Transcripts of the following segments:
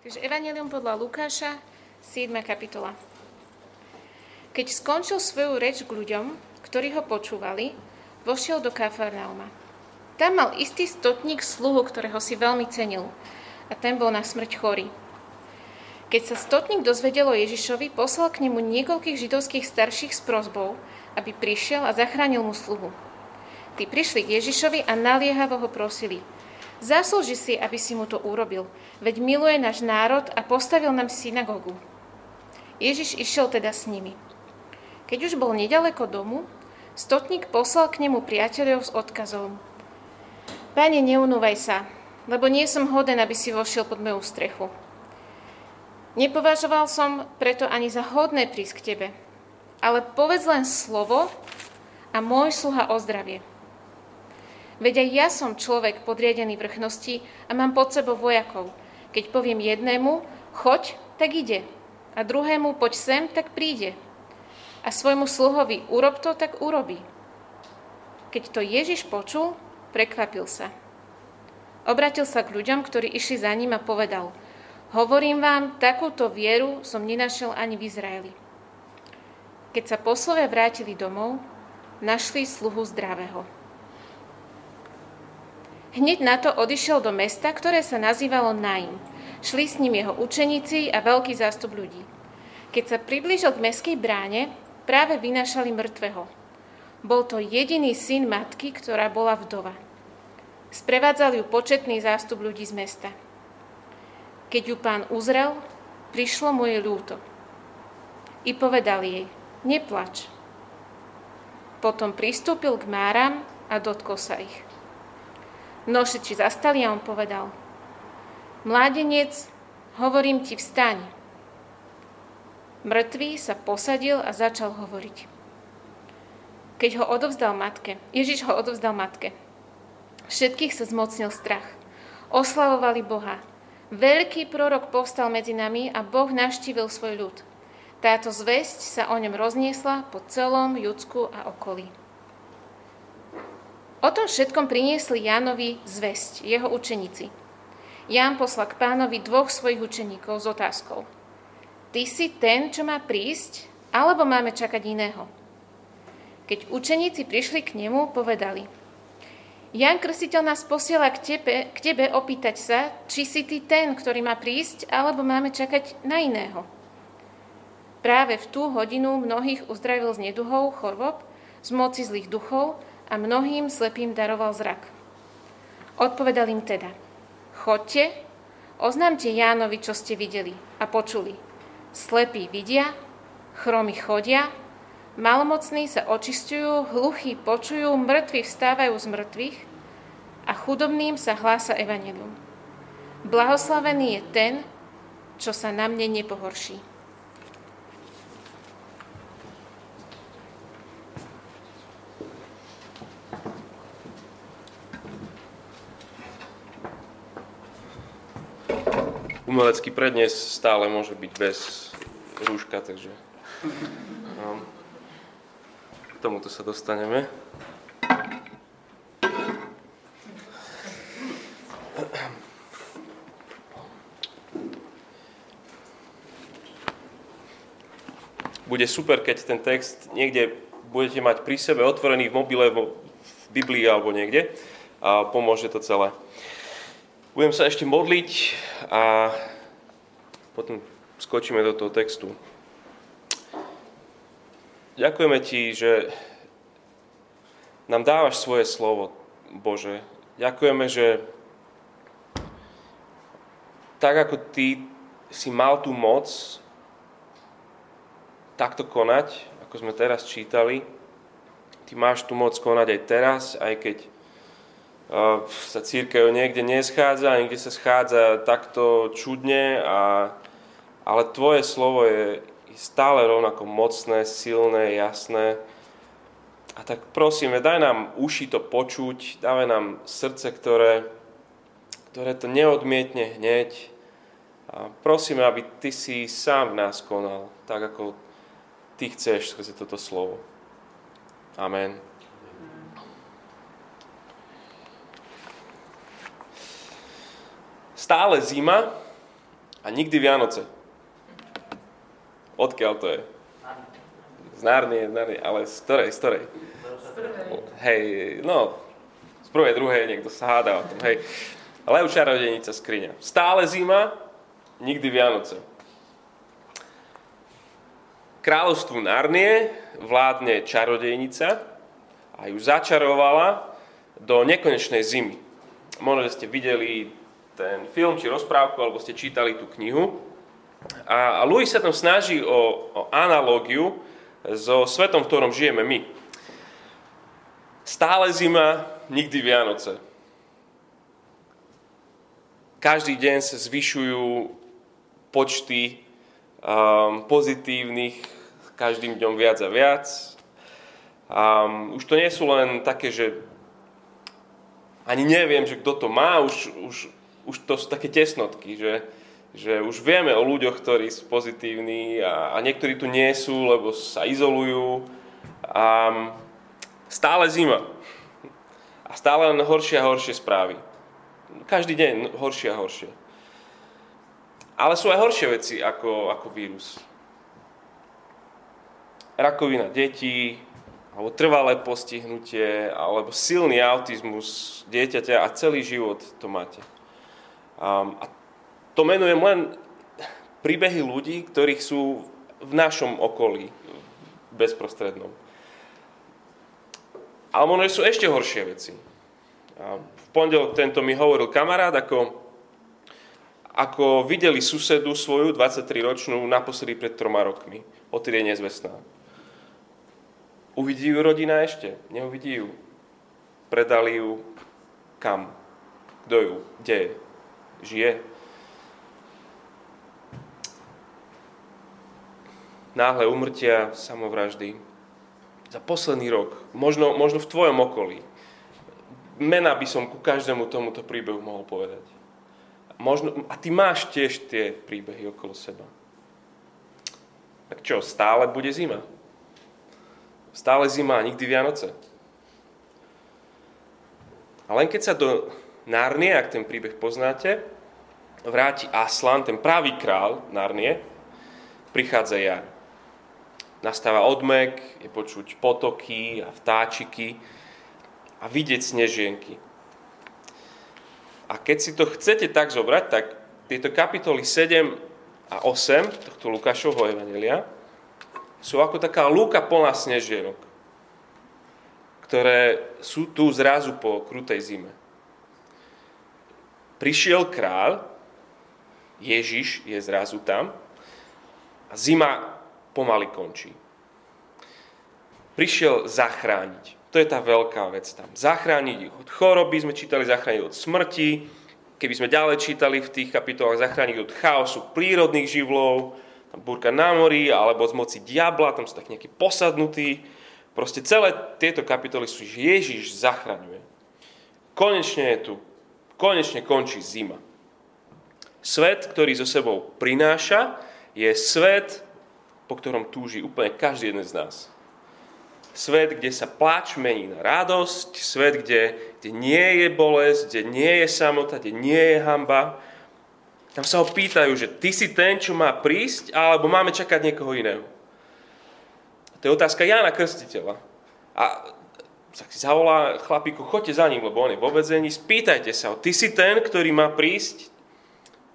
Takže Evangelium podľa Lukáša, 7. kapitola. Keď skončil svoju reč k ľuďom, ktorí ho počúvali, vošiel do Kafarnauma. Tam mal istý stotník sluhu, ktorého si veľmi cenil. A ten bol na smrť chorý. Keď sa stotník dozvedel o Ježišovi, poslal k nemu niekoľkých židovských starších s prozbou, aby prišiel a zachránil mu sluhu. Tí prišli k Ježišovi a naliehavo ho prosili – Zaslúži si, aby si mu to urobil, veď miluje náš národ a postavil nám synagogu. Ježiš išiel teda s nimi. Keď už bol nedaleko domu, stotník poslal k nemu priateľov s odkazom. Pane, neunúvaj sa, lebo nie som hoden, aby si vošiel pod moju strechu. Nepovažoval som preto ani za hodné prísť k tebe, ale povedz len slovo a môj sluha ozdravie. Veď aj ja som človek podriadený vrchnosti a mám pod sebou vojakov. Keď poviem jednému, choď, tak ide. A druhému, poď sem, tak príde. A svojmu sluhovi, urob to, tak urobí. Keď to Ježiš počul, prekvapil sa. Obratil sa k ľuďom, ktorí išli za ním a povedal, hovorím vám, takúto vieru som nenašiel ani v Izraeli. Keď sa poslovia vrátili domov, našli sluhu zdravého. Hneď na to odišiel do mesta, ktoré sa nazývalo Naim. Šli s ním jeho učeníci a veľký zástup ľudí. Keď sa priblížil k meskej bráne, práve vynašali mŕtvého. Bol to jediný syn matky, ktorá bola vdova. Sprevádzal ju početný zástup ľudí z mesta. Keď ju pán uzrel, prišlo mu jej ľúto. I povedal jej, neplač. Potom pristúpil k máram a dotkol sa ich. Nošiči zastali a on povedal, Mládenec, hovorím ti, vstaň. Mŕtvý sa posadil a začal hovoriť. Keď ho odovzdal matke, Ježiš ho odovzdal matke, všetkých sa zmocnil strach. Oslavovali Boha. Veľký prorok povstal medzi nami a Boh navštívil svoj ľud. Táto zväzť sa o ňom rozniesla po celom Judsku a okolí. O tom všetkom priniesli Jánovi zväzť, jeho učeníci. Ján poslal k pánovi dvoch svojich učeníkov s otázkou. Ty si ten, čo má prísť, alebo máme čakať iného? Keď učeníci prišli k nemu, povedali Jan Krstiteľ nás posiela k tebe, k tebe opýtať sa, či si ty ten, ktorý má prísť, alebo máme čakať na iného. Práve v tú hodinu mnohých uzdravil z neduhov, chorôb, z moci zlých duchov a mnohým slepým daroval zrak. Odpovedal im teda, chodte, oznámte Jánovi, čo ste videli a počuli. Slepí vidia, chromy chodia, malomocní sa očistujú, hluchí počujú, mŕtvi vstávajú z mŕtvych a chudobným sa hlása evanelium. Blahoslavený je ten, čo sa na mne nepohorší. Umelecký prednes stále môže byť bez rúška, takže no, k tomuto sa dostaneme. Bude super, keď ten text niekde budete mať pri sebe otvorený v mobile, v Biblii alebo niekde a pomôže to celé. Budem sa ešte modliť a potom skočíme do toho textu. Ďakujeme Ti, že nám dávaš svoje slovo, Bože. Ďakujeme, že tak ako Ty si mal tú moc takto konať, ako sme teraz čítali, Ty máš tú moc konať aj teraz, aj keď sa církev niekde neschádza, niekde sa schádza takto čudne, a, ale tvoje slovo je stále rovnako mocné, silné, jasné. A tak prosíme, daj nám uši to počuť, dávaj nám srdce, ktoré, ktoré to neodmietne hneď. A prosíme, aby Ty si sám v nás konal, tak ako Ty chceš skrze toto slovo. Amen. Stále zima A nikdy Vianoce. Odkiaľ to je? Z Nárnie, z Nárnie, ale z ktorej, z ktorej? Hej, no, z prvej, druhej niekto sa háda o tom, hej. Ale už čarodejnica skriňa. Stále zima, nikdy Vianoce. Kráľovstvu Narnie vládne čarodejnica a ju začarovala do nekonečnej zimy. Možno, že ste videli ten film či rozprávku, alebo ste čítali tú knihu. A, Louis sa tam snaží o, o analógiu so svetom, v ktorom žijeme my. Stále zima, nikdy Vianoce. Každý deň sa zvyšujú počty um, pozitívnych, každým dňom viac a viac. Um, už to nie sú len také, že ani neviem, že kto to má, už, už, už to sú také tesnotky, že, že už vieme o ľuďoch, ktorí sú pozitívni a, a niektorí tu nie sú, lebo sa izolujú. A stále zima. A stále len horšie a horšie správy. Každý deň horšie a horšie. Ale sú aj horšie veci ako, ako vírus. Rakovina detí, alebo trvalé postihnutie, alebo silný autizmus dieťaťa a celý život to máte. A to menujem len príbehy ľudí, ktorých sú v našom okolí, bezprostrednom. Ale možno sú ešte horšie veci. A v pondelok tento mi hovoril kamarát, ako, ako videli susedu svoju 23-ročnú naposledy pred troma rokmi. Odtedy je nezvestná. Uvidí ju rodina ešte? Neuvidí ju. Predali ju kam? Kto ju? Kde je? Žije? Náhle umrtia, samovraždy. Za posledný rok, možno, možno v tvojom okolí. Mena by som ku každému tomuto príbehu mohol povedať. Možno, a ty máš tiež tie príbehy okolo seba. Tak čo, stále bude zima? Stále zima a nikdy Vianoce. A len keď sa do Narnie, ak ten príbeh poznáte, vráti Aslan, ten pravý král Narnie, prichádza jar. Nastáva odmek, je počuť potoky a vtáčiky a vidieť snežienky. A keď si to chcete tak zobrať, tak tieto kapitoly 7 a 8 tohto Lukášovho Evangelia sú ako taká lúka plná snežienok, ktoré sú tu zrazu po krutej zime. Prišiel král, Ježiš je zrazu tam a zima pomaly končí. Prišiel zachrániť. To je tá veľká vec tam. Zachrániť ich od choroby, sme čítali, zachrániť od smrti. Keby sme ďalej čítali v tých kapitolách, zachrániť od chaosu prírodných živlov, tam búrka na mori, alebo z moci diabla, tam sú tak nejakí posadnutí. Proste celé tieto kapitoly sú, že Ježiš zachraňuje. Konečne je tu. Konečne končí zima. Svet, ktorý so sebou prináša, je svet, po ktorom túži úplne každý jeden z nás. Svet, kde sa pláč mení na radosť, svet, kde, kde nie je bolesť, kde nie je samota, kde nie je hamba, tam sa ho pýtajú, že ty si ten, čo má prísť, alebo máme čakať niekoho iného. To je otázka Jána Krstiteľa. A sa si zavolá chlapíku, choďte za ním, lebo on je vo vedzení, spýtajte sa ho, ty si ten, ktorý má prísť,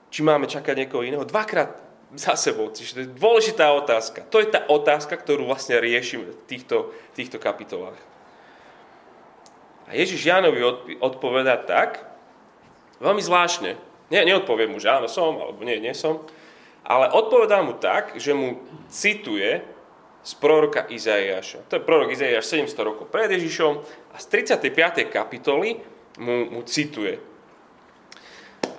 či máme čakať niekoho iného. Dvakrát za sebou. Čiže to je dôležitá otázka. To je tá otázka, ktorú vlastne riešime v týchto, týchto kapitolách. A Ježiš Jánovi odpoveda tak, veľmi zvláštne. Nie, neodpoviem mu, že áno som, alebo nie, nie som. Ale odpovedá mu tak, že mu cituje z proroka Izaiáša. To je prorok Izaiáš 700 rokov pred Ježišom a z 35. kapitoly mu, mu cituje.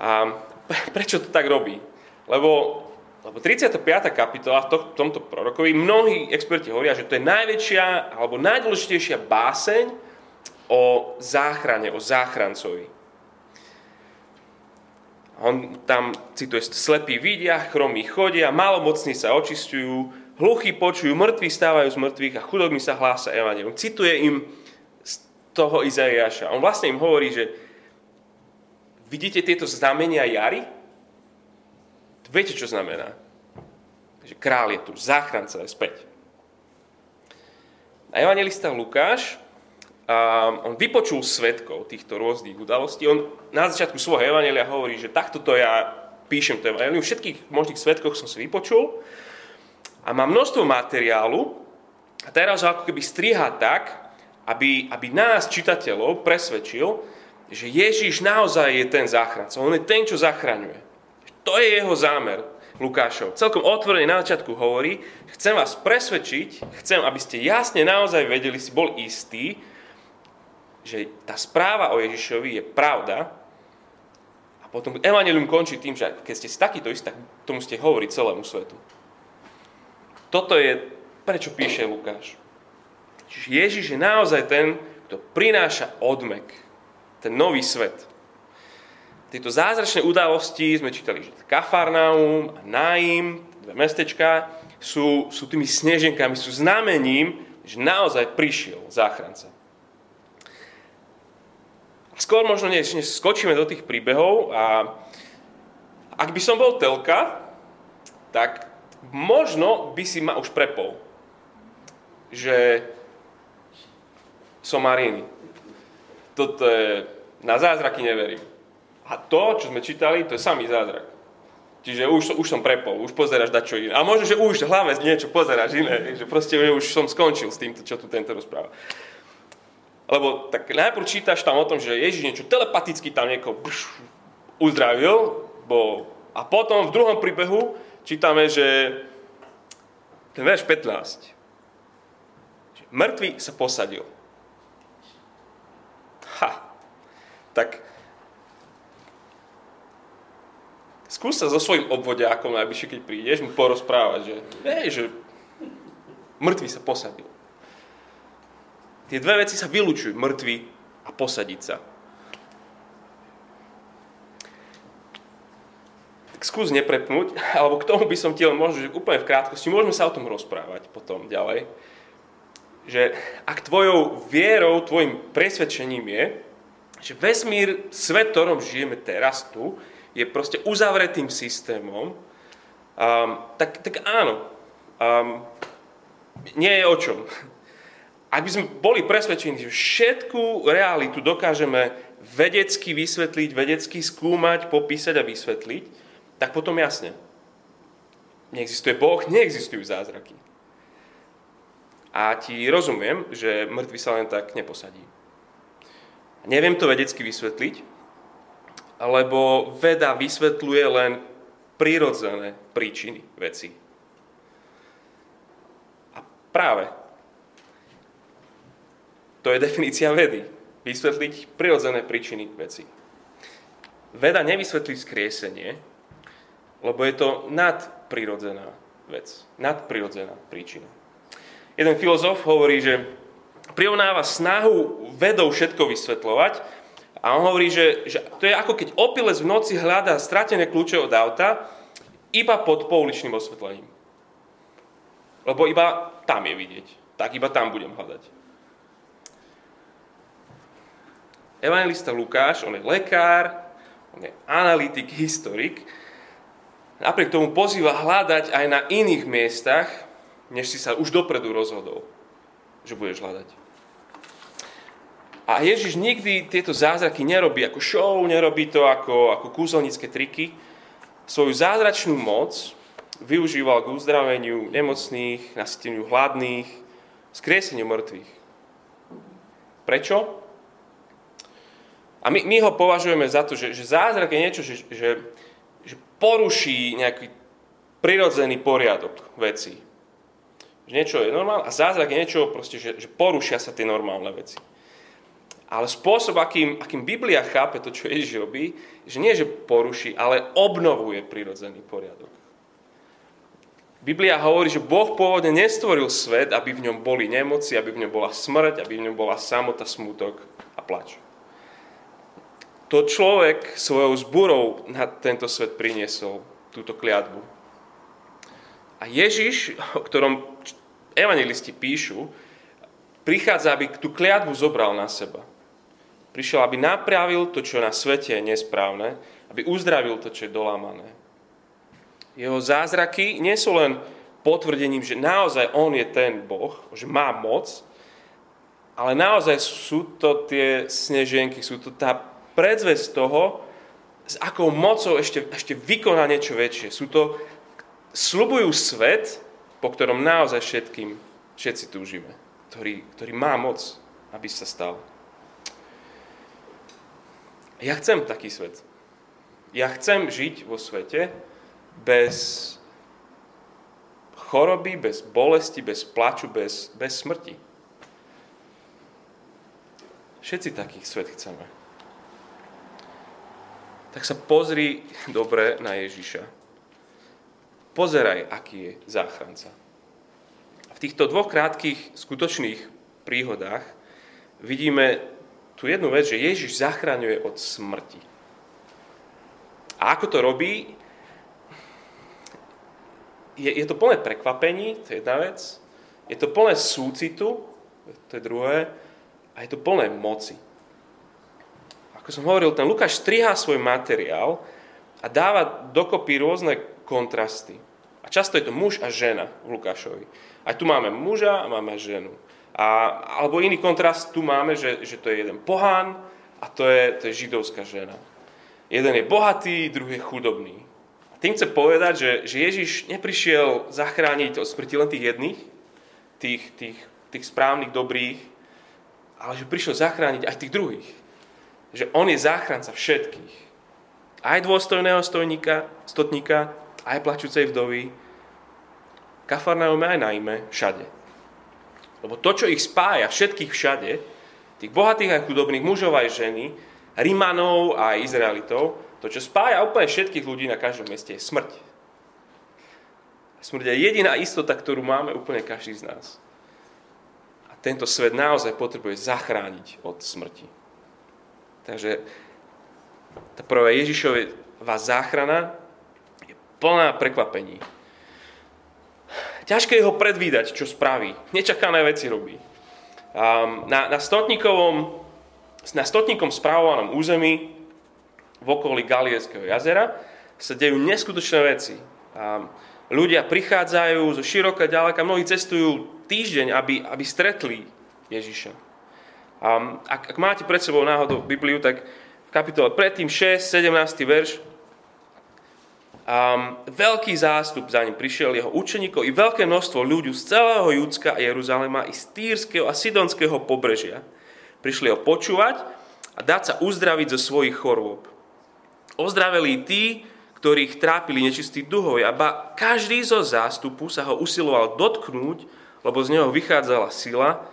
A prečo to tak robí? Lebo, lebo 35. kapitola v to, tomto prorokovi, mnohí experti hovoria, že to je najväčšia alebo najdôležitejšia báseň o záchrane, o záchrancovi. On tam cituje, slepí vidia, chromí chodia, malomocní sa očistujú, hluchí počujú, mŕtvi stávajú z mŕtvych a chudobní sa hlása evangelium. Cituje im z toho Izaiáša. On vlastne im hovorí, že vidíte tieto znamenia jary? Viete, čo znamená? Že král je tu, záchranca je späť. A evangelista Lukáš, a on vypočul svetkov týchto rôznych udalostí. On na začiatku svojho evangelia hovorí, že takto to ja píšem to evangelium, všetkých možných svetkoch som si vypočul a má množstvo materiálu a teraz ako keby striha tak, aby, aby nás, čitateľov, presvedčil, že Ježíš naozaj je ten záchranca. On je ten, čo zachraňuje. To je jeho zámer. Lukášov. Celkom otvorene na začiatku hovorí, chcem vás presvedčiť, chcem, aby ste jasne naozaj vedeli, si bol istý, že tá správa o Ježišovi je pravda a potom Evangelium končí tým, že keď ste si takýto istí, tak to musíte hovoriť celému svetu. Toto je, prečo píše Lukáš. Čiže Ježiš je naozaj ten, kto prináša odmek, ten nový svet tieto zázračné udalosti sme čítali, že Kafarnaum a Naim, dve mestečka, sú, sú tými sneženkami, sú znamením, že naozaj prišiel záchranca. Skôr možno než, než skočíme do tých príbehov a ak by som bol telka, tak možno by si ma už prepol, že som Maríny. Toto je, na zázraky neverím. A to, čo sme čítali, to je samý zázrak. Čiže už, už som prepol, už pozeráš dať čo iné. A možno, že už v hlave niečo pozeráš iné, že proste už som skončil s týmto, čo tu tento rozpráva. Lebo tak najprv čítaš tam o tom, že Ježiš niečo telepaticky tam niekoho uzdravil, bo, a potom v druhom príbehu čítame, že ten verš 15. Mŕtvy sa posadil. Ha. Tak skús sa so svojím obvodiakom najbližšie, keď prídeš, mu porozprávať, že, hej, že mŕtvy sa posadil. Tie dve veci sa vylúčujú, mŕtvy a posadiť sa. Skús neprepnúť, alebo k tomu by som tiel možno, že úplne v krátkosti, môžeme sa o tom rozprávať potom ďalej, že ak tvojou vierou, tvojim presvedčením je, že vesmír, svet, ktorom žijeme teraz tu, je proste uzavretým systémom, um, tak, tak áno, um, nie je o čom. Ak by sme boli presvedčení, že všetku realitu dokážeme vedecky vysvetliť, vedecky skúmať, popísať a vysvetliť, tak potom jasne. Neexistuje Boh, neexistujú zázraky. A ti rozumiem, že mŕtvy sa len tak neposadí. Neviem to vedecky vysvetliť, lebo veda vysvetľuje len prirodzené príčiny veci. A práve to je definícia vedy. Vysvetliť prirodzené príčiny veci. Veda nevysvetlí skriesenie, lebo je to nadprirodzená vec. Nadprirodzená príčina. Jeden filozof hovorí, že prirovnáva snahu vedou všetko vysvetľovať a on hovorí, že, že to je ako keď opilec v noci hľadá stratené kľúče od auta iba pod pouličným osvetlením. Lebo iba tam je vidieť. Tak iba tam budem hľadať. Evangelista Lukáš, on je lekár, on je analytik, historik. Napriek tomu pozýva hľadať aj na iných miestach, než si sa už dopredu rozhodol, že budeš hľadať. A Ježiš nikdy tieto zázraky nerobí ako show, nerobí to ako, ako kúzelnícke triky. Svoju zázračnú moc využíval k uzdraveniu nemocných, nasyteniu hladných, skrieseniu mŕtvych. Prečo? A my, my ho považujeme za to, že, že zázrak je niečo, že, že, že poruší nejaký prirodzený poriadok veci. Že niečo je normálne a zázrak je niečo, proste, že, že porušia sa tie normálne veci. Ale spôsob, akým, akým Biblia chápe to, čo Ježiš robí, že nie, že poruší, ale obnovuje prirodzený poriadok. Biblia hovorí, že Boh pôvodne nestvoril svet, aby v ňom boli nemoci, aby v ňom bola smrť, aby v ňom bola samota, smútok a plač. To človek svojou zburou na tento svet priniesol, túto kliatbu. A Ježiš, o ktorom evangelisti píšu, prichádza, aby tú kliatbu zobral na seba. Prišiel, aby napravil to, čo na svete je nesprávne, aby uzdravil to, čo je dolámané. Jeho zázraky nie sú len potvrdením, že naozaj on je ten Boh, že má moc, ale naozaj sú to tie snežienky, sú to tá predzvesť toho, s akou mocou ešte, ešte vykoná niečo väčšie. Sú to, slubujú svet, po ktorom naozaj všetkým, všetci túžime, ktorý, ktorý má moc, aby sa stal. Ja chcem taký svet. Ja chcem žiť vo svete bez choroby, bez bolesti, bez plaču, bez, bez smrti. Všetci taký svet chceme. Tak sa pozri dobre na Ježiša. Pozeraj, aký je záchranca. V týchto dvoch krátkých skutočných príhodách vidíme tú jednu vec, že Ježiš zachraňuje od smrti. A ako to robí? Je, je to plné prekvapení, to je jedna vec. Je to plné súcitu, to je druhé. A je to plné moci. Ako som hovoril, ten Lukáš strihá svoj materiál a dáva dokopy rôzne kontrasty. A často je to muž a žena v Lukášovi. Aj tu máme muža a máme ženu. A, alebo iný kontrast tu máme, že, že to je jeden pohán a to je, to je židovská žena. Jeden je bohatý, druhý je chudobný. A tým chce povedať, že, že Ježiš neprišiel zachrániť od smrti len tých jedných, tých, tých, tých správnych, dobrých, ale že prišiel zachrániť aj tých druhých. Že on je záchranca všetkých. Aj dôstojného stojníka, stotníka, aj plačúcej vdovy, Kafarnaume aj najmä, všade. Lebo to, čo ich spája všetkých všade, tých bohatých a chudobných mužov aj ženy, Rimanov a Izraelitov, to, čo spája úplne všetkých ľudí na každom meste, je smrť. Smrť je jediná istota, ktorú máme úplne každý z nás. A tento svet naozaj potrebuje zachrániť od smrti. Takže tá prvá Ježišová záchrana je plná prekvapení ťažké je ho predvídať, čo spraví. Nečakané veci robí. Na, na, stotníkovom, na stotníkom správovanom území v okolí Galieckého jazera sa dejú neskutočné veci. Ľudia prichádzajú zo široka ďaleka, mnohí cestujú týždeň, aby, aby stretli Ježiša. Ak, ak máte pred sebou náhodou Bibliu, tak v kapitole predtým 6, 17. verš um, veľký zástup za ním prišiel jeho učeníkov i veľké množstvo ľudí z celého Judska a Jeruzalema i z Týrského a Sidonského pobrežia. Prišli ho počúvať a dať sa uzdraviť zo svojich chorôb. Ozdravili tí, ktorých trápili nečistí duhovia, ba každý zo zástupu sa ho usiloval dotknúť, lebo z neho vychádzala sila,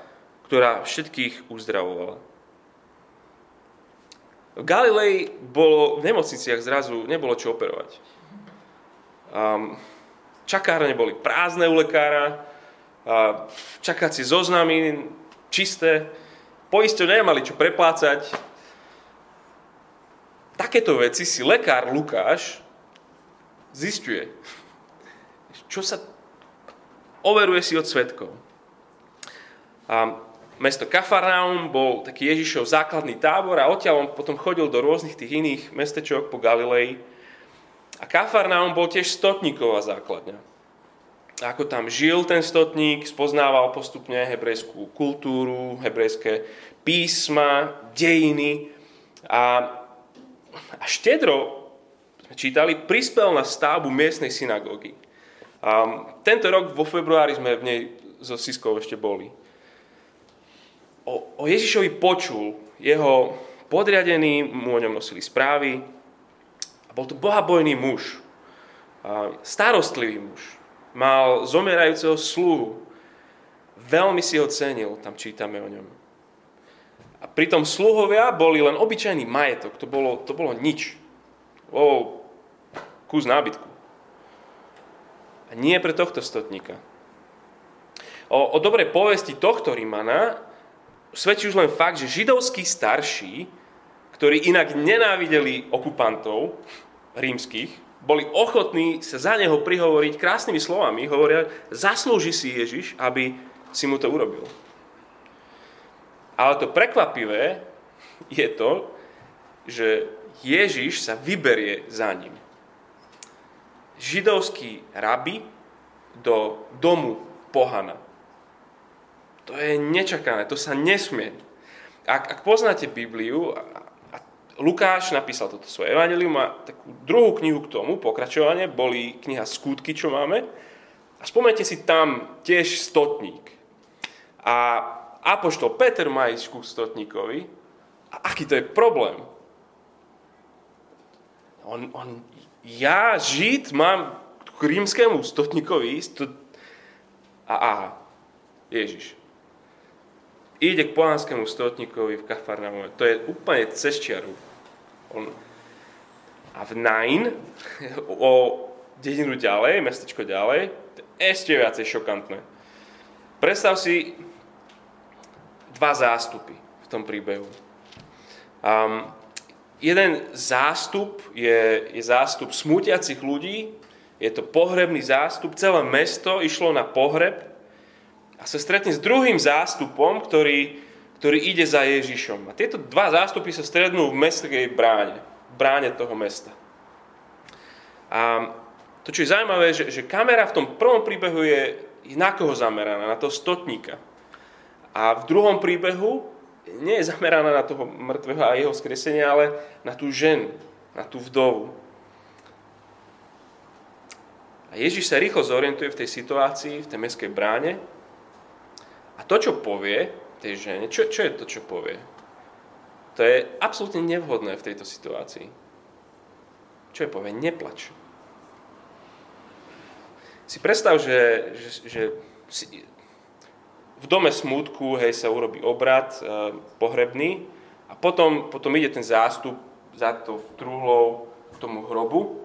ktorá všetkých uzdravovala. V Galilei bolo v nemocniciach zrazu nebolo čo operovať. Um, čakárne boli prázdne u lekára, a čakací zoznamy čisté, poisťovne nemali čo preplácať. Takéto veci si lekár Lukáš zistuje. Čo sa overuje si od svetkov. A mesto Kafarnaum bol taký Ježišov základný tábor a odtiaľ on potom chodil do rôznych tých iných mestečok po Galilei a Kafarnaum bol tiež stotníková základňa. A ako tam žil ten stotník, spoznával postupne hebrejskú kultúru, hebrejské písma, dejiny a, a štedro, čítali, prispel na stavbu miestnej synagógy. A tento rok vo februári sme v nej so Siskou ešte boli. O, o Ježišovi počul, jeho podriadení mu o ňom nosili správy, a bol to bohabojný muž, starostlivý muž. Mal zomierajúceho sluhu. Veľmi si ho cenil, tam čítame o ňom. A pritom sluhovia boli len obyčajný majetok. To bolo, to bolo nič. O, kus nábytku. A nie pre tohto stotníka. O, o dobrej povesti tohto Rimana svedčí už len fakt, že židovskí starší ktorí inak nenávideli okupantov rímskych, boli ochotní sa za neho prihovoriť krásnymi slovami, hovoria, zaslúži si Ježiš, aby si mu to urobil. Ale to prekvapivé je to, že Ježiš sa vyberie za ním. židovský rabi do domu pohana. To je nečakané, to sa nesmie. Ak, ak poznáte Bibliu, a Lukáš napísal toto svoje evanelium a takú druhú knihu k tomu, pokračovanie, boli kniha Skutky, čo máme. A spomnite si tam tiež stotník. A Apoštol Peter má ísť ku stotníkovi. A aký to je problém? On, on, ja, Žid, mám k rímskému stotníkovi ísť. To... A aha, Ježiš. Ide k pohanskému stotníkovi v Kafarnaume. To je úplne cez čiaru. On... A v Nain, o dedinu ďalej, mestečko ďalej, to je ešte viacej šokantné. Predstav si dva zástupy v tom príbehu. Um, jeden zástup je, je zástup smútiacich ľudí, je to pohrebný zástup, celé mesto išlo na pohreb a sa stretne s druhým zástupom, ktorý, ktorý ide za Ježišom. A tieto dva zástupy sa stretnú v mestskej bráne, v bráne toho mesta. A to, čo je zaujímavé, že, že kamera v tom prvom príbehu je na koho zameraná, na toho stotníka. A v druhom príbehu nie je zameraná na toho mŕtvého a jeho skresenia, ale na tú ženu, na tú vdovu. A Ježiš sa rýchlo zorientuje v tej situácii, v tej mestskej bráne. A to, čo povie tej žene, čo, čo je to, čo povie? To je absolútne nevhodné v tejto situácii. Čo je povie? Neplač. Si predstav, že, že, že si, v dome smútku hej, sa urobí obrad e, pohrebný a potom, potom ide ten zástup za to truhlou k tomu hrobu.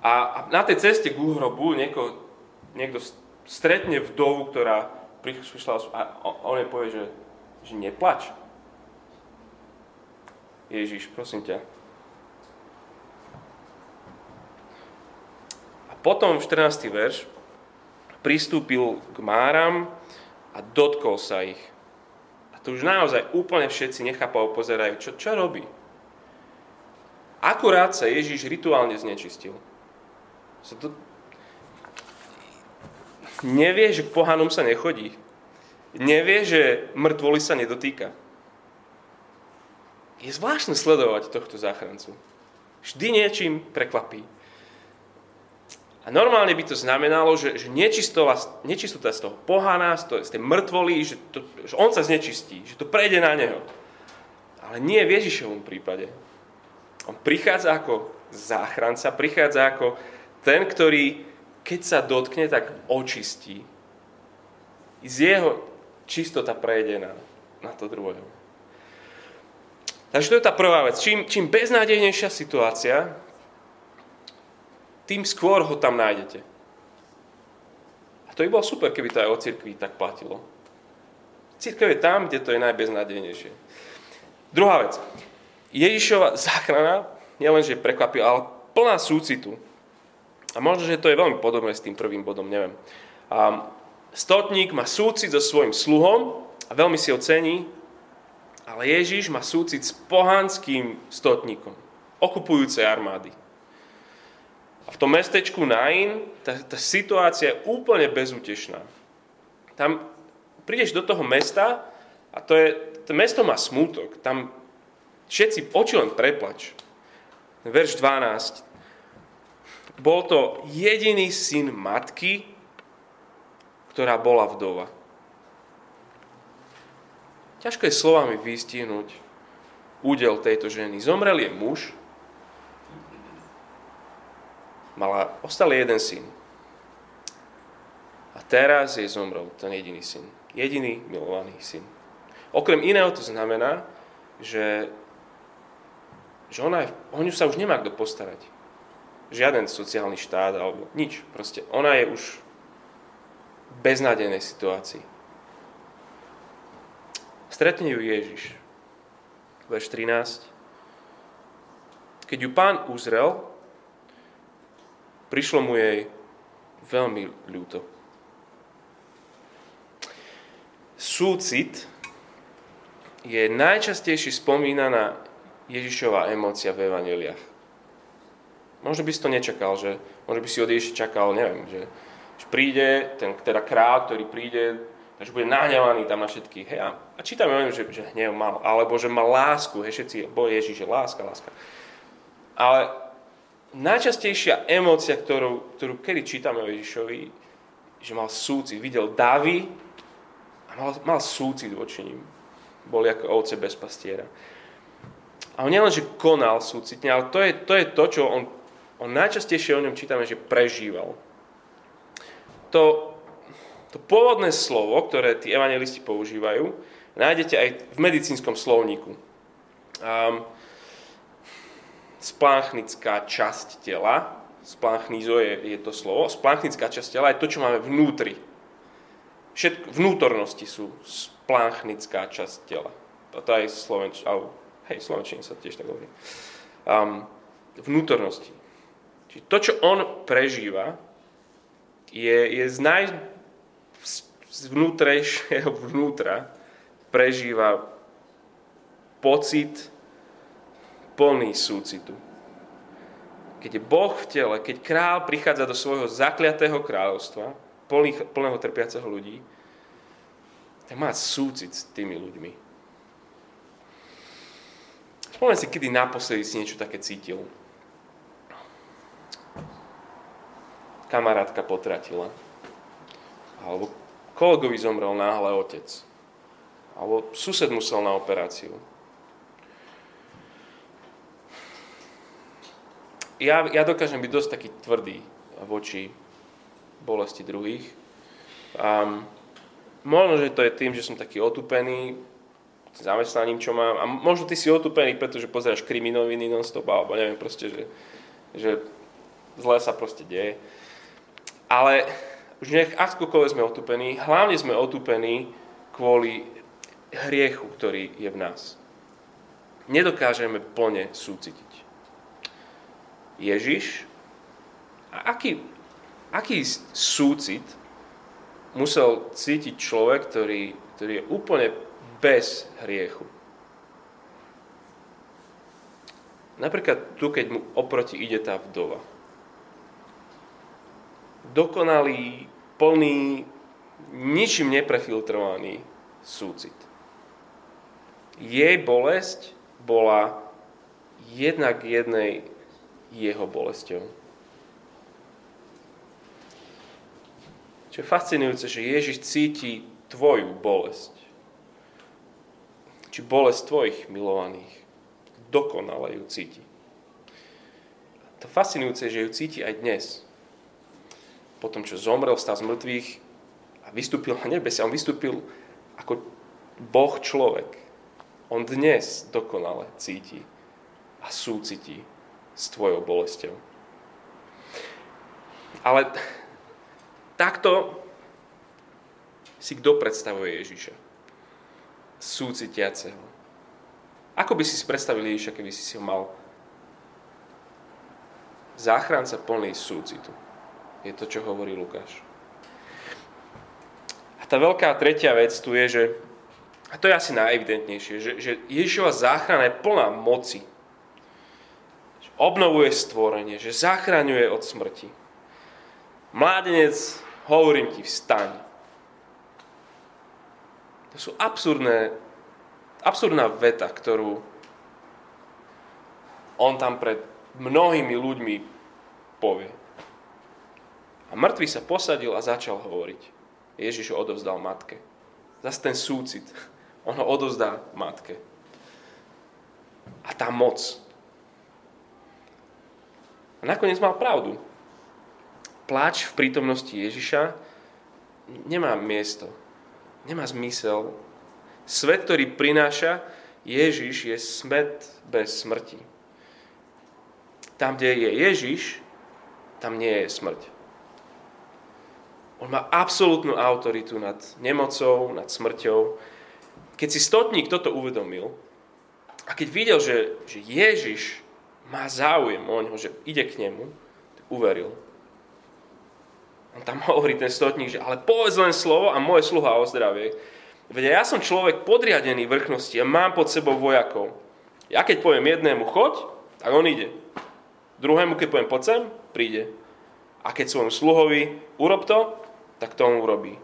A, a na tej ceste k hrobu nieko, niekto stretne vdovu, ktorá prišla a on jej povie, že, že neplač. Ježiš, prosím ťa. A potom 14. verš pristúpil k Máram a dotkol sa ich. A tu už naozaj úplne všetci nechápajú, pozerajú, čo, čo robí. Akurát sa Ježiš rituálne znečistil. Sa to... Nevie, že k pohanom sa nechodí. Nevie, že mŕtvoli sa nedotýka. Je zvláštne sledovať tohto záchrancu. Vždy niečím prekvapí. A normálne by to znamenalo, že, že nečistota z toho pohana, z, toho, z tej mŕtvoly, že, to, že on sa znečistí, že to prejde na neho. Ale nie v Ježišovom prípade. On prichádza ako záchranca, prichádza ako ten, ktorý, keď sa dotkne, tak očistí. Z jeho čistota prejde na, na to druhého. Takže to je tá prvá vec. Čím, čím beznádejnejšia situácia, tým skôr ho tam nájdete. A to by bolo super, keby to aj o cirkvi tak platilo. Církev je tam, kde to je najbeznádejnejšie. Druhá vec. Ježišova záchrana nielenže prekvapila, ale plná súcitu. A možno, že to je veľmi podobné s tým prvým bodom, neviem. A stotník má súcit so svojim sluhom a veľmi si ho cení, ale Ježiš má súcit s pohanským stotníkom, okupujúcej armády. A v tom mestečku Nain tá, tá situácia je úplne bezútešná. Tam prídeš do toho mesta a to, je, to mesto má smútok. Tam všetci oči len preplač. Verš 12. Bol to jediný syn matky, ktorá bola vdova. Ťažko je slovami vystihnúť údel tejto ženy. Zomrel je muž, mala, ostal jeden syn. A teraz jej zomrel ten jediný syn. Jediný milovaný syn. Okrem iného to znamená, že, že ona je, o ňu sa už nemá kto postarať. Žiaden sociálny štát alebo nič. Proste ona je už v beznádejnej situácii. Stretne ju Ježiš. Verš 13. Keď ju pán uzrel, prišlo mu jej veľmi ľúto. Súcit je najčastejšie spomínaná Ježišová emócia v evaneliách. Možno by si to nečakal, že možno by si od čakal, neviem, že, že príde ten teda král, ktorý príde, že bude nahnevaný tam na všetkých. Hej, a, a čítame o že, že hnev mal, alebo že mal lásku, hej, všetci, bo Ježiš je láska, láska. Ale najčastejšia emócia, ktorú, ktorú kedy čítame o Ježišovi, že mal súcit. Videl davy a mal, mal súcit voči ním. Boli ako ovce bez pastiera. A on nielen, že konal súcitne, ale to je to, je to čo on, on najčastejšie o ňom čítame, že prežíval. To, to pôvodné slovo, ktoré tí evangelisti používajú, nájdete aj v medicínskom slovníku. Um, spláchnická časť tela, splanchnizo je, je to slovo, splanchnická časť tela je to, čo máme vnútri. Všetko, vnútornosti sú splanchnická časť tela. Toto aj slovenč, ale, hej, slovenčine sa tiež tak hovorí. Um, vnútornosti. Čiže to, čo on prežíva, je, je z naj, z vnútrejšieho vnútra prežíva pocit plný súcitu. Keď je Boh v tele, keď král prichádza do svojho zakliatého kráľovstva, plných, plného trpiaceho ľudí, tak má súcit s tými ľuďmi. Spomeň si, kedy naposledy si niečo také cítil. Kamarátka potratila. Alebo kolegovi zomrel náhle otec. Alebo sused musel na operáciu. Ja, ja dokážem byť dosť taký tvrdý voči bolesti druhých. Um, možno, že to je tým, že som taký otupený zamestnaním, čo mám. A možno ty si otupený, pretože pozeráš kriminoviny non-stop, alebo neviem proste, že, že zle sa proste deje. Ale už nech akokoľvek sme otupení, hlavne sme otupení kvôli hriechu, ktorý je v nás. Nedokážeme plne súcitiť. Ježiš, a aký, aký súcit musel cítiť človek, ktorý, ktorý je úplne bez hriechu? Napríklad tu, keď mu oproti ide tá vdova dokonalý, plný, ničím neprefiltrovaný súcit. Jej bolesť bola jednak jednej jeho bolesťou. Čo je fascinujúce, že Ježiš cíti tvoju bolesť. Či bolesť tvojich milovaných. Dokonale ju cíti. To fascinujúce, že ju cíti aj dnes po tom, čo zomrel, stal z mŕtvych a vystúpil na nebese. On vystúpil ako Boh človek. On dnes dokonale cíti a súcití s tvojou bolesťou. Ale takto si kto predstavuje Ježiša? Súcitiaceho. Ako by si si predstavil Ježiša, keby si si ho mal záchranca plný súcitu? Je to, čo hovorí Lukáš. A tá veľká tretia vec tu je, že, a to je asi najevidentnejšie, že, že Ježišova záchrana je plná moci. Že obnovuje stvorenie, že zachraňuje od smrti. Mládenec, hovorím ti, vstaň. To sú absurdné, absurdná veta, ktorú on tam pred mnohými ľuďmi povie. A mŕtvy sa posadil a začal hovoriť. Ježiš ho odovzdal matke. Zas ten súcit. On ho odovzdá matke. A tá moc. A nakoniec mal pravdu. Pláč v prítomnosti Ježiša nemá miesto. Nemá zmysel. Svet, ktorý prináša Ježiš, je smet bez smrti. Tam, kde je Ježiš, tam nie je smrť. On má absolútnu autoritu nad nemocou, nad smrťou. Keď si stotník toto uvedomil a keď videl, že, že Ježiš má záujem o ňo, že ide k nemu, uveril. On tam hovorí ten stotník, že ale povedz len slovo a moje sluha ozdravie. Veď ja som človek podriadený vrchnosti a mám pod sebou vojakov. Ja keď poviem jednému choď, tak on ide. Druhému, keď poviem, poď sem, príde. A keď svojmu sluhovi, urob to, tak to on urobí.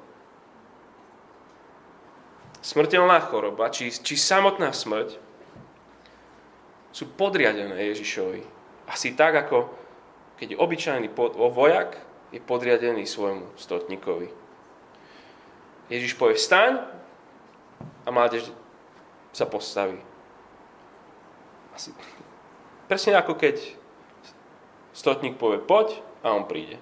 Smrteľná choroba, či, či samotná smrť, sú podriadené Ježišovi. Asi tak, ako keď je obyčajný vojak, je podriadený svojmu stotníkovi. Ježiš povie vstaň a mládež sa postaví. Asi, presne ako keď stotník povie poď a on príde.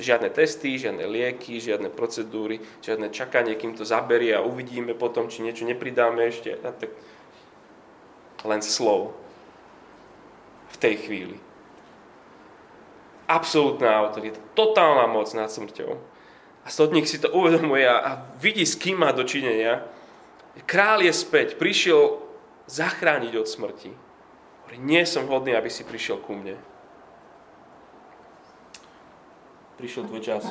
Žiadne testy, žiadne lieky, žiadne procedúry, žiadne čakanie, kým to zaberie a uvidíme potom, či niečo nepridáme ešte. A tak len slov v tej chvíli. Absolutná autorita, totálna moc nad smrťou. A stotník si to uvedomuje a vidí, s kým má dočinenia. Král je späť, prišiel zachrániť od smrti. Hovorí, nie som hodný, aby si prišiel ku mne. Prišiel tvoj čas.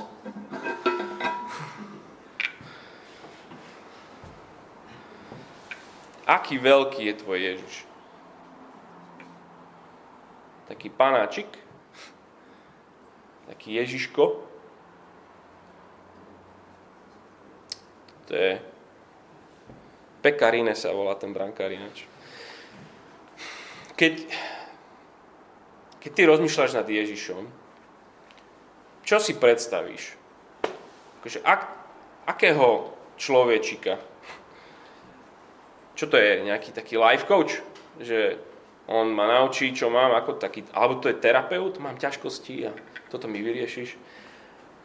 Aký veľký je tvoj Ježiš? Taký panáčik? Taký Ježiško? To je... Pekarine sa volá ten brankár ináč. Keď, keď ty rozmýšľaš nad Ježišom, čo si predstavíš? Akože, ak, akého človečika? Čo to je? Nejaký taký life coach? Že on ma naučí, čo mám, ako taký, alebo to je terapeut, mám ťažkosti a toto mi vyriešiš.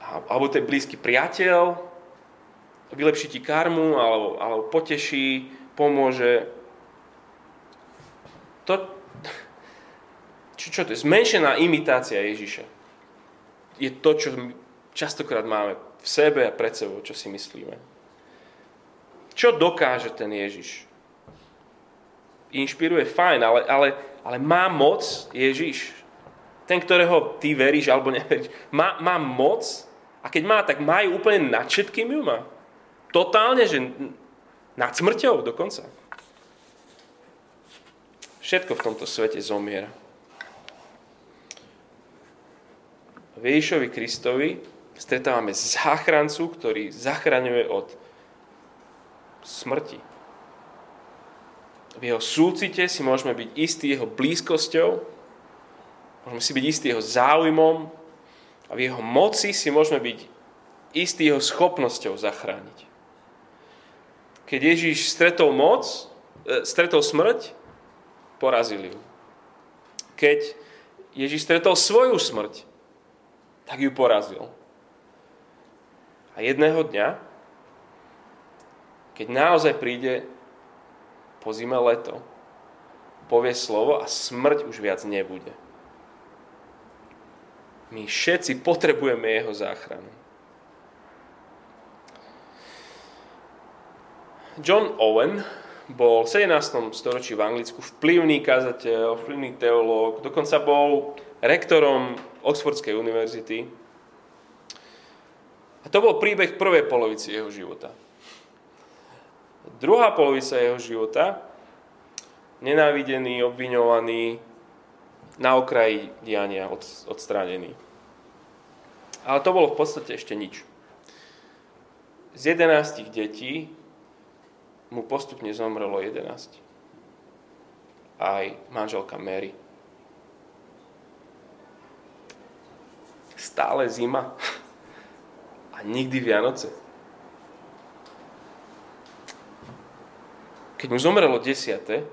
Alebo to je blízky priateľ, vylepší ti karmu, alebo, alebo poteší, pomôže. To, čo, čo to je? Zmenšená imitácia Ježiša je to, čo častokrát máme v sebe a pred sebou, čo si myslíme. Čo dokáže ten Ježiš? Inšpiruje, fajn, ale, ale, ale má moc Ježiš? Ten, ktorého ty veríš alebo neveríš, má, má moc? A keď má, tak má ju úplne nad všetkým ju má. Totálne, že nad smrťou dokonca. Všetko v tomto svete zomiera. V Ježišovi Kristovi stretávame záchrancu, ktorý zachraňuje od smrti. V jeho súcite si môžeme byť istí jeho blízkosťou, môžeme si byť istí jeho záujmom a v jeho moci si môžeme byť istí jeho schopnosťou zachrániť. Keď Ježíš stretol moc, e, stretol smrť, porazil ju. Keď Ježíš stretol svoju smrť, tak ju porazil. A jedného dňa, keď naozaj príde po zime leto, povie slovo a smrť už viac nebude. My všetci potrebujeme jeho záchranu. John Owen bol v 17. storočí v Anglicku vplyvný kazateľ, vplyvný teológ, dokonca bol rektorom Oxfordskej univerzity. A to bol príbeh prvej polovici jeho života. Druhá polovica jeho života, nenávidený, obviňovaný, na okraji diania od, odstránený. Ale to bolo v podstate ešte nič. Z 11 detí mu postupne zomrelo 11. Aj manželka Mary. Stále zima a nikdy Vianoce. Keď mu zomrelo desiate,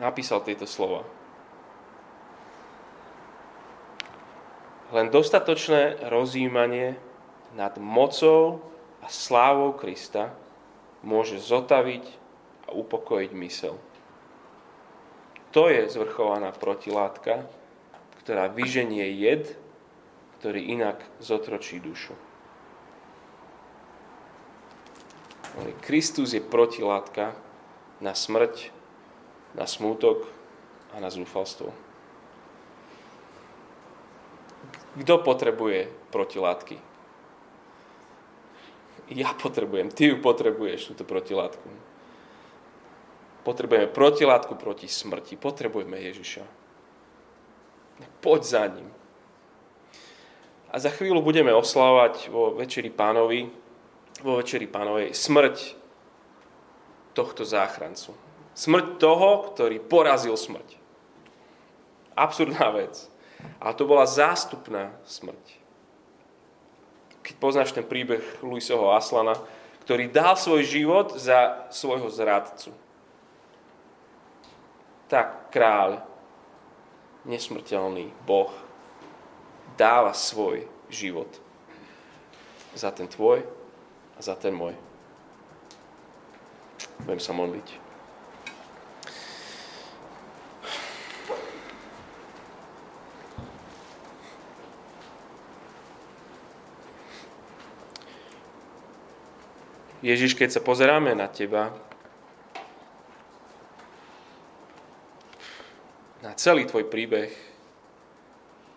napísal tieto slova. Len dostatočné rozjímanie nad mocou a slávou Krista môže zotaviť a upokojiť mysel. To je zvrchovaná protilátka, ktorá vyženie jed, ktorý inak zotročí dušu. Kristus je protilátka na smrť, na smútok a na zúfalstvo. Kto potrebuje protilátky? Ja potrebujem, ty ju potrebuješ, túto protilátku. Potrebujeme protilátku proti smrti, potrebujeme Ježiša. Poď za ním. A za chvíľu budeme oslavovať vo Večeri pánovi, vo Večeri pánovej smrť tohto záchrancu. Smrť toho, ktorý porazil smrť. Absurdná vec. Ale to bola zástupná smrť. Keď poznáš ten príbeh Luisoho Aslana, ktorý dal svoj život za svojho zradcu. Tak kráľ, nesmrteľný Boh, dáva svoj život za ten tvoj a za ten môj. Budem sa modliť. Ježiš, keď sa pozeráme na teba, celý tvoj príbeh,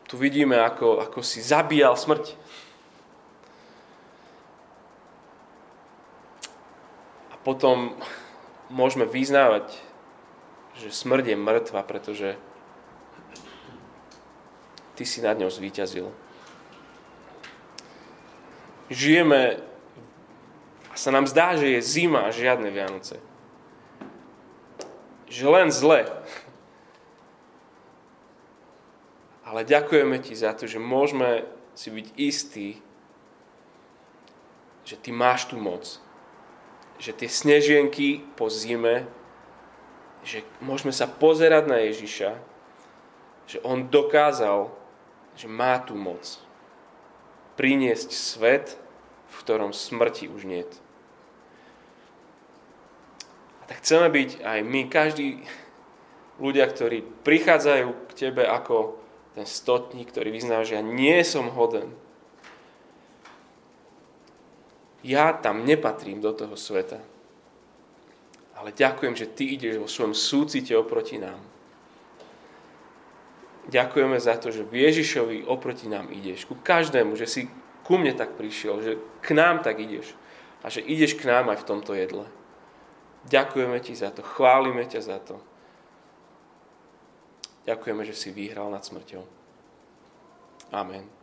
tu vidíme, ako, ako si zabíjal smrť. A potom môžeme vyznávať, že smrť je mŕtva, pretože ty si nad ňou zvíťazil. Žijeme a sa nám zdá, že je zima a žiadne Vianoce. Že len zle. Ale ďakujeme ti za to, že môžeme si byť istí, že ty máš tú moc. Že tie snežienky po zime, že môžeme sa pozerať na Ježiša, že on dokázal, že má tú moc priniesť svet, v ktorom smrti už nie. A tak chceme byť aj my, každý ľudia, ktorí prichádzajú k tebe ako ten stotník, ktorý vyzná, že ja nie som hoden. Ja tam nepatrím do toho sveta. Ale ďakujem, že ty ideš vo svojom súcite oproti nám. Ďakujeme za to, že v Ježišovi oproti nám ideš. Ku každému, že si ku mne tak prišiel, že k nám tak ideš. A že ideš k nám aj v tomto jedle. Ďakujeme ti za to, chválime ťa za to. Ďakujeme, že si vyhral nad smrťou. Amen.